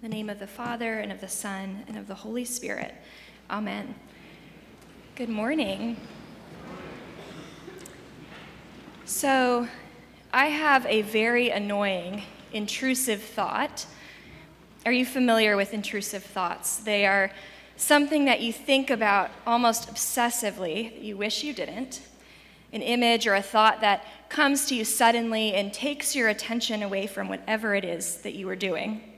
In the name of the Father, and of the Son, and of the Holy Spirit. Amen. Good morning. So, I have a very annoying, intrusive thought. Are you familiar with intrusive thoughts? They are something that you think about almost obsessively that you wish you didn't, an image or a thought that comes to you suddenly and takes your attention away from whatever it is that you were doing.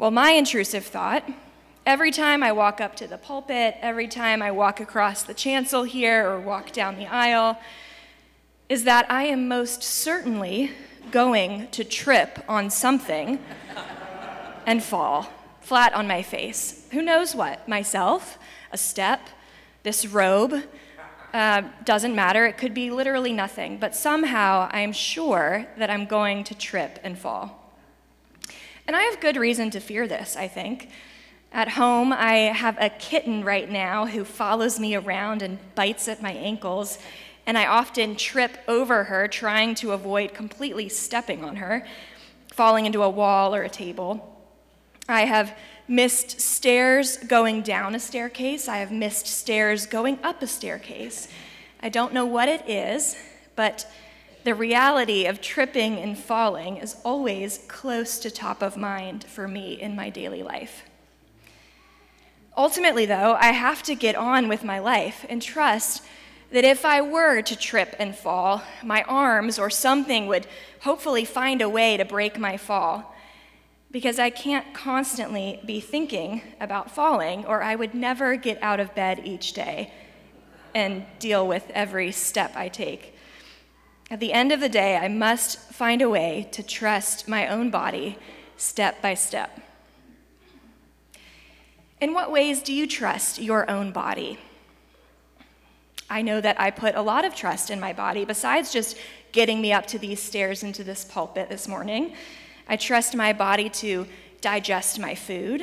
Well, my intrusive thought, every time I walk up to the pulpit, every time I walk across the chancel here or walk down the aisle, is that I am most certainly going to trip on something and fall flat on my face. Who knows what? Myself, a step, this robe. Uh, doesn't matter. It could be literally nothing. But somehow I am sure that I'm going to trip and fall. And I have good reason to fear this, I think. At home, I have a kitten right now who follows me around and bites at my ankles, and I often trip over her trying to avoid completely stepping on her, falling into a wall or a table. I have missed stairs going down a staircase. I have missed stairs going up a staircase. I don't know what it is, but the reality of tripping and falling is always close to top of mind for me in my daily life. Ultimately, though, I have to get on with my life and trust that if I were to trip and fall, my arms or something would hopefully find a way to break my fall because I can't constantly be thinking about falling, or I would never get out of bed each day and deal with every step I take. At the end of the day, I must find a way to trust my own body step by step. In what ways do you trust your own body? I know that I put a lot of trust in my body, besides just getting me up to these stairs into this pulpit this morning. I trust my body to digest my food.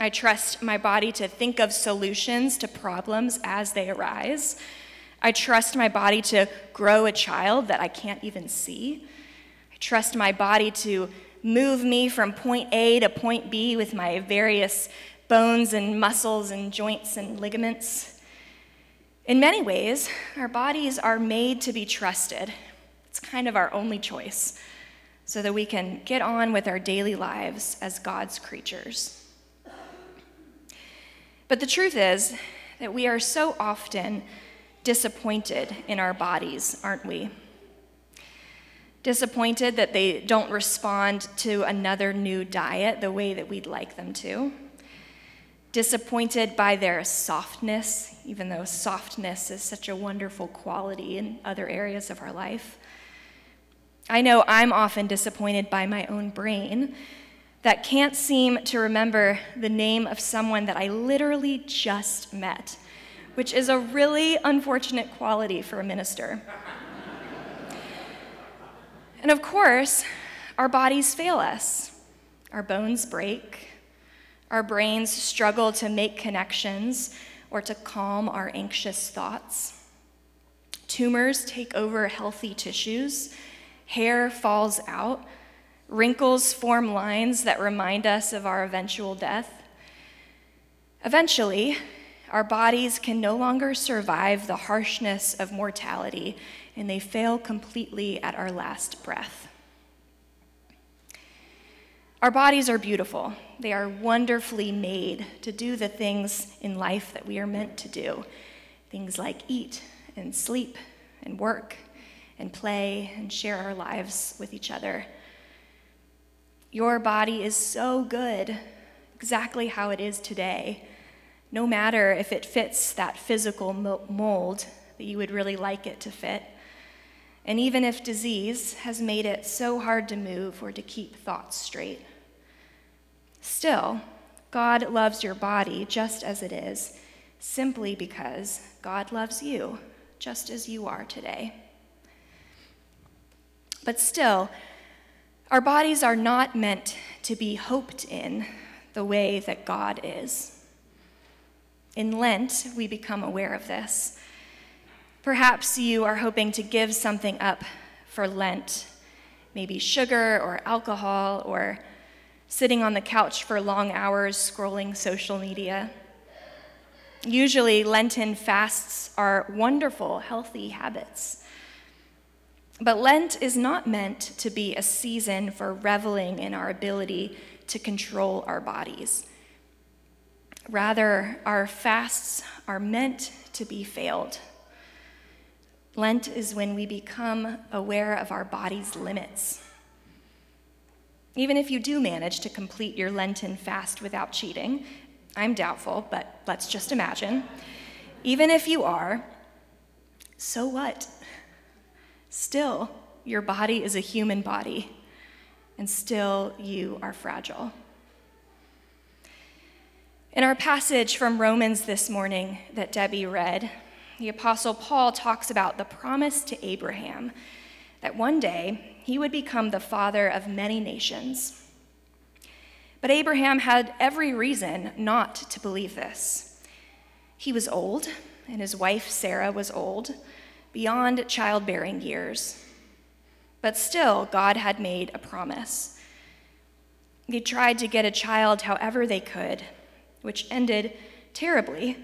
I trust my body to think of solutions to problems as they arise. I trust my body to grow a child that I can't even see. I trust my body to move me from point A to point B with my various bones and muscles and joints and ligaments. In many ways, our bodies are made to be trusted. It's kind of our only choice so that we can get on with our daily lives as God's creatures. But the truth is that we are so often disappointed in our bodies, aren't we? Disappointed that they don't respond to another new diet the way that we'd like them to. Disappointed by their softness, even though softness is such a wonderful quality in other areas of our life. I know I'm often disappointed by my own brain that can't seem to remember the name of someone that I literally just met, which is a really unfortunate quality for a minister. and of course, our bodies fail us. Our bones break. Our brains struggle to make connections or to calm our anxious thoughts. Tumors take over healthy tissues hair falls out, wrinkles form lines that remind us of our eventual death. Eventually, our bodies can no longer survive the harshness of mortality, and they fail completely at our last breath. Our bodies are beautiful. They are wonderfully made to do the things in life that we are meant to do things like eat and sleep and work and play and share our lives with each other. Your body is so good, exactly how it is today, no matter if it fits that physical mold that you would really like it to fit. And even if disease has made it so hard to move or to keep thoughts straight. Still, God loves your body just as it is, simply because God loves you just as you are today. But still, our bodies are not meant to be hoped in the way that God is. In Lent, we become aware of this. Perhaps you are hoping to give something up for Lent, maybe sugar or alcohol or sitting on the couch for long hours scrolling social media. Usually, Lenten fasts are wonderful, healthy habits. But Lent is not meant to be a season for reveling in our ability to control our bodies. Rather, our fasts are meant to be failed. Lent is when we become aware of our body's limits. Even if you do manage to complete your Lenten fast without cheating, I'm doubtful, but let's just imagine. Even if you are, so what? Still, your body is a human body, and still you are fragile. In our passage from Romans this morning that Debbie read, the Apostle Paul talks about the promise to Abraham that one day he would become the father of many nations. But Abraham had every reason not to believe this. He was old, and his wife Sarah was old, beyond childbearing years. But still, God had made a promise. They tried to get a child however they could, which ended terribly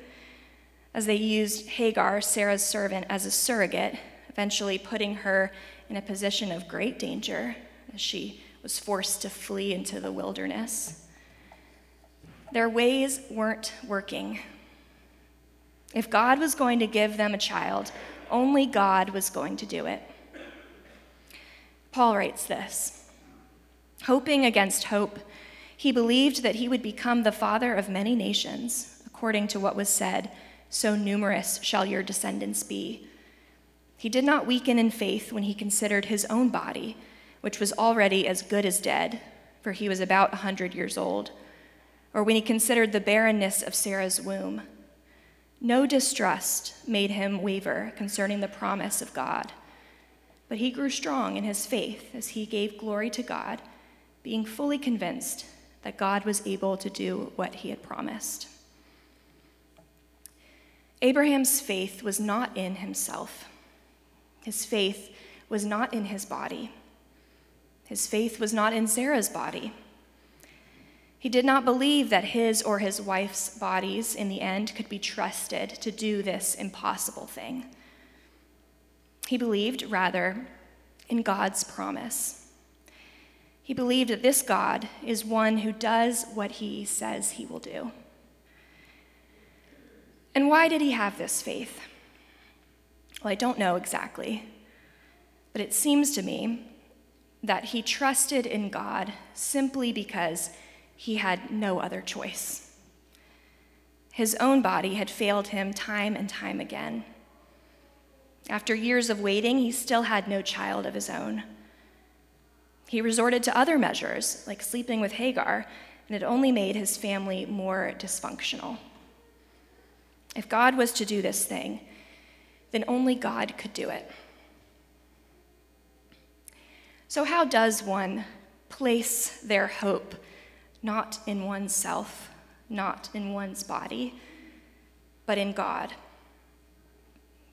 as they used Hagar, Sarah's servant, as a surrogate, eventually putting her in a position of great danger as she was forced to flee into the wilderness. Their ways weren't working. If God was going to give them a child, only God was going to do it. Paul writes this Hoping against hope, he believed that he would become the father of many nations, according to what was said so numerous shall your descendants be. He did not weaken in faith when he considered his own body, which was already as good as dead, for he was about a hundred years old, or when he considered the barrenness of Sarah's womb. No distrust made him waver concerning the promise of God, but he grew strong in his faith as he gave glory to God, being fully convinced that God was able to do what he had promised. Abraham's faith was not in himself. His faith was not in his body. His faith was not in Sarah's body. He did not believe that his or his wife's bodies in the end could be trusted to do this impossible thing. He believed, rather, in God's promise. He believed that this God is one who does what he says he will do. And why did he have this faith? Well, I don't know exactly, but it seems to me that he trusted in God simply because he had no other choice. His own body had failed him time and time again. After years of waiting, he still had no child of his own. He resorted to other measures, like sleeping with Hagar, and it only made his family more dysfunctional. If God was to do this thing, then only God could do it. So, how does one place their hope not in oneself, not in one's body, but in God?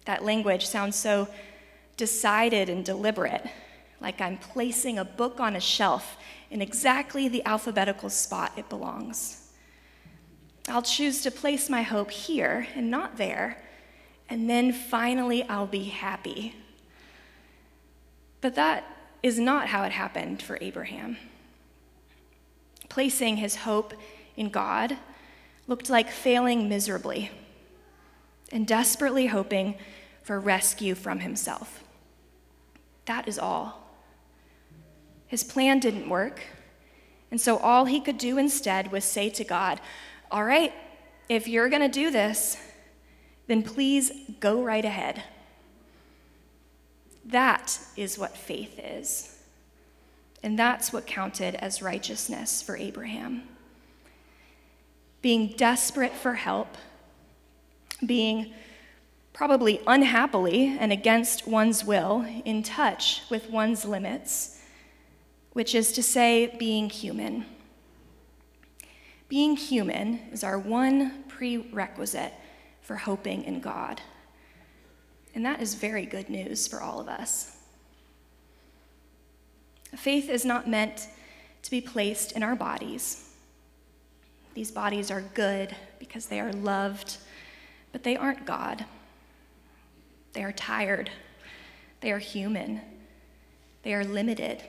That language sounds so decided and deliberate, like I'm placing a book on a shelf in exactly the alphabetical spot it belongs. I'll choose to place my hope here and not there, and then finally I'll be happy. But that is not how it happened for Abraham. Placing his hope in God looked like failing miserably and desperately hoping for rescue from himself. That is all. His plan didn't work, and so all he could do instead was say to God, all right, if you're going to do this, then please go right ahead. That is what faith is. And that's what counted as righteousness for Abraham. Being desperate for help, being probably unhappily and against one's will, in touch with one's limits, which is to say, being human. Being human is our one prerequisite for hoping in God. And that is very good news for all of us. Faith is not meant to be placed in our bodies. These bodies are good because they are loved, but they aren't God. They are tired. They are human. They are limited.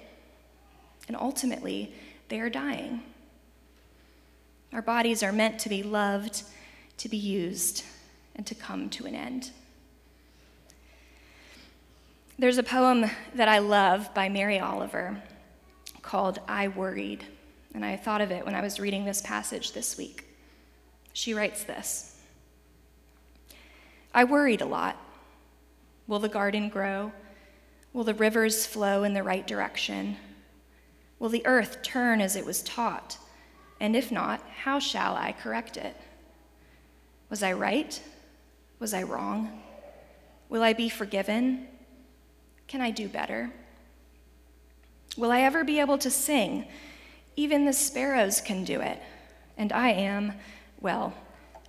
And ultimately, they are dying. Our bodies are meant to be loved, to be used, and to come to an end. There's a poem that I love by Mary Oliver called I Worried, and I thought of it when I was reading this passage this week. She writes this I worried a lot. Will the garden grow? Will the rivers flow in the right direction? Will the earth turn as it was taught? And if not, how shall I correct it? Was I right? Was I wrong? Will I be forgiven? Can I do better? Will I ever be able to sing? Even the sparrows can do it, and I am, well,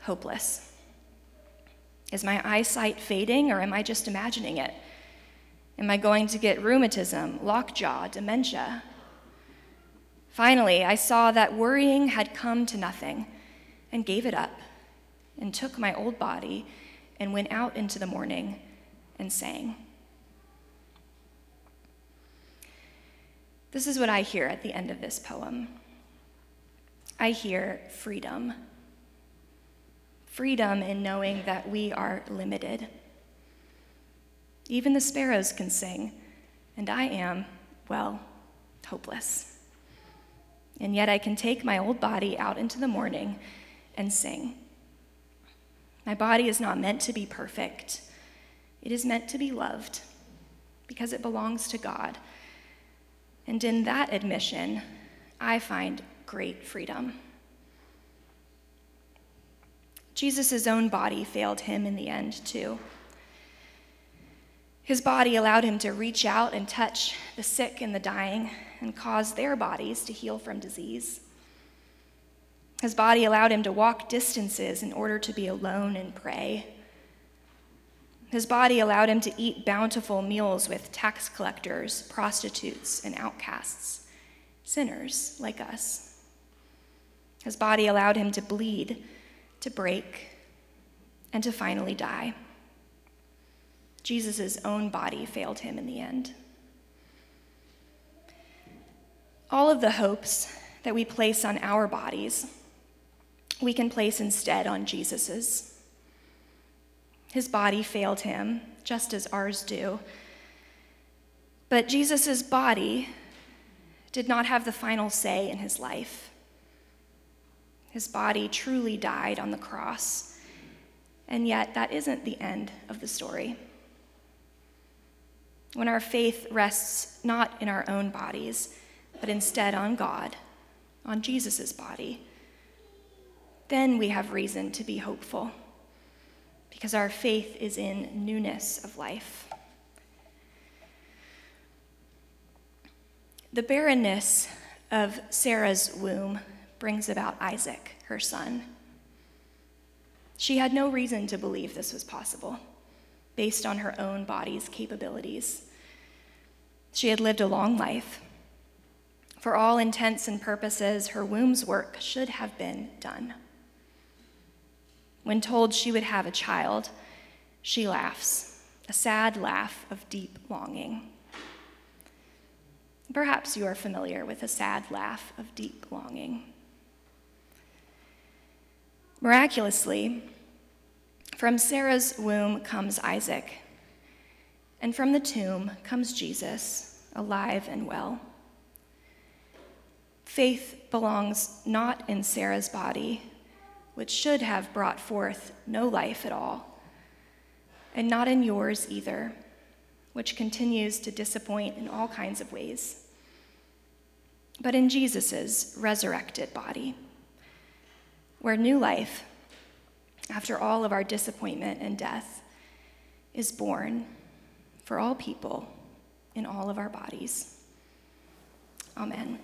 hopeless. Is my eyesight fading, or am I just imagining it? Am I going to get rheumatism, lockjaw, dementia? Finally, I saw that worrying had come to nothing and gave it up and took my old body and went out into the morning and sang. This is what I hear at the end of this poem I hear freedom. Freedom in knowing that we are limited. Even the sparrows can sing, and I am, well, hopeless. And yet I can take my old body out into the morning and sing. My body is not meant to be perfect, it is meant to be loved because it belongs to God and in that admission, I find great freedom. Jesus' own body failed him in the end, too. His body allowed him to reach out and touch the sick and the dying and cause their bodies to heal from disease. His body allowed him to walk distances in order to be alone and pray. His body allowed him to eat bountiful meals with tax collectors, prostitutes, and outcasts, sinners like us. His body allowed him to bleed, to break, and to finally die. Jesus' own body failed him in the end. All of the hopes that we place on our bodies, we can place instead on Jesus's. His body failed him, just as ours do. But Jesus' body did not have the final say in his life. His body truly died on the cross, and yet that isn't the end of the story. When our faith rests not in our own bodies, but instead on God, on Jesus' body, then we have reason to be hopeful because our faith is in newness of life. The barrenness of Sarah's womb brings about Isaac, her son. She had no reason to believe this was possible, based on her own body's capabilities. She had lived a long life. For all intents and purposes, her womb's work should have been done. When told she would have a child, she laughs, a sad laugh of deep longing. Perhaps you are familiar with a sad laugh of deep longing. Miraculously, from Sarah's womb comes Isaac, and from the tomb comes Jesus, alive and well. Faith belongs not in Sarah's body, which should have brought forth no life at all, and not in yours either, which continues to disappoint in all kinds of ways, but in Jesus' resurrected body, where new life, after all of our disappointment and death, is born for all people in all of our bodies. Amen.